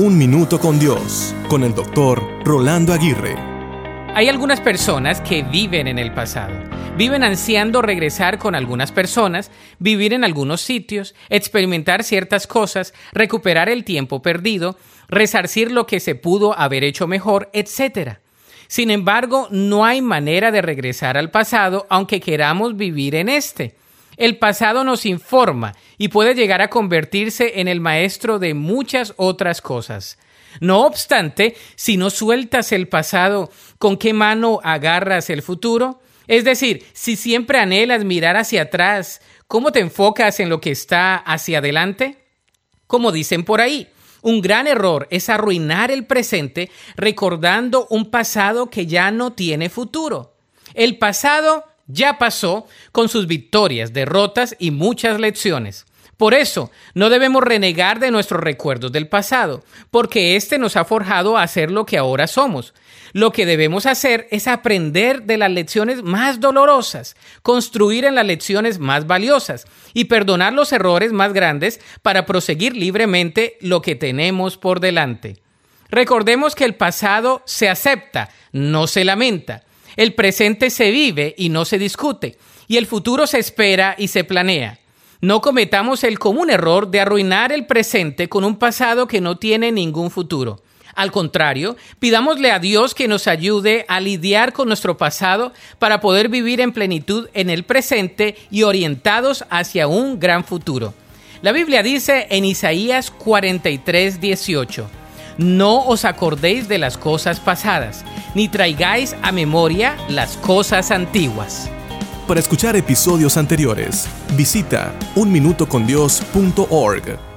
Un Minuto con Dios, con el doctor Rolando Aguirre. Hay algunas personas que viven en el pasado. Viven ansiando regresar con algunas personas, vivir en algunos sitios, experimentar ciertas cosas, recuperar el tiempo perdido, resarcir lo que se pudo haber hecho mejor, etc. Sin embargo, no hay manera de regresar al pasado aunque queramos vivir en este. El pasado nos informa y puede llegar a convertirse en el maestro de muchas otras cosas. No obstante, si no sueltas el pasado, ¿con qué mano agarras el futuro? Es decir, si siempre anhelas mirar hacia atrás, ¿cómo te enfocas en lo que está hacia adelante? Como dicen por ahí, un gran error es arruinar el presente recordando un pasado que ya no tiene futuro. El pasado ya pasó con sus victorias, derrotas y muchas lecciones. Por eso, no debemos renegar de nuestros recuerdos del pasado, porque éste nos ha forjado a ser lo que ahora somos. Lo que debemos hacer es aprender de las lecciones más dolorosas, construir en las lecciones más valiosas y perdonar los errores más grandes para proseguir libremente lo que tenemos por delante. Recordemos que el pasado se acepta, no se lamenta. El presente se vive y no se discute, y el futuro se espera y se planea. No cometamos el común error de arruinar el presente con un pasado que no tiene ningún futuro. Al contrario, pidámosle a Dios que nos ayude a lidiar con nuestro pasado para poder vivir en plenitud en el presente y orientados hacia un gran futuro. La Biblia dice en Isaías 43, 18, No os acordéis de las cosas pasadas, ni traigáis a memoria las cosas antiguas. Para escuchar episodios anteriores, visita unminutocondios.org.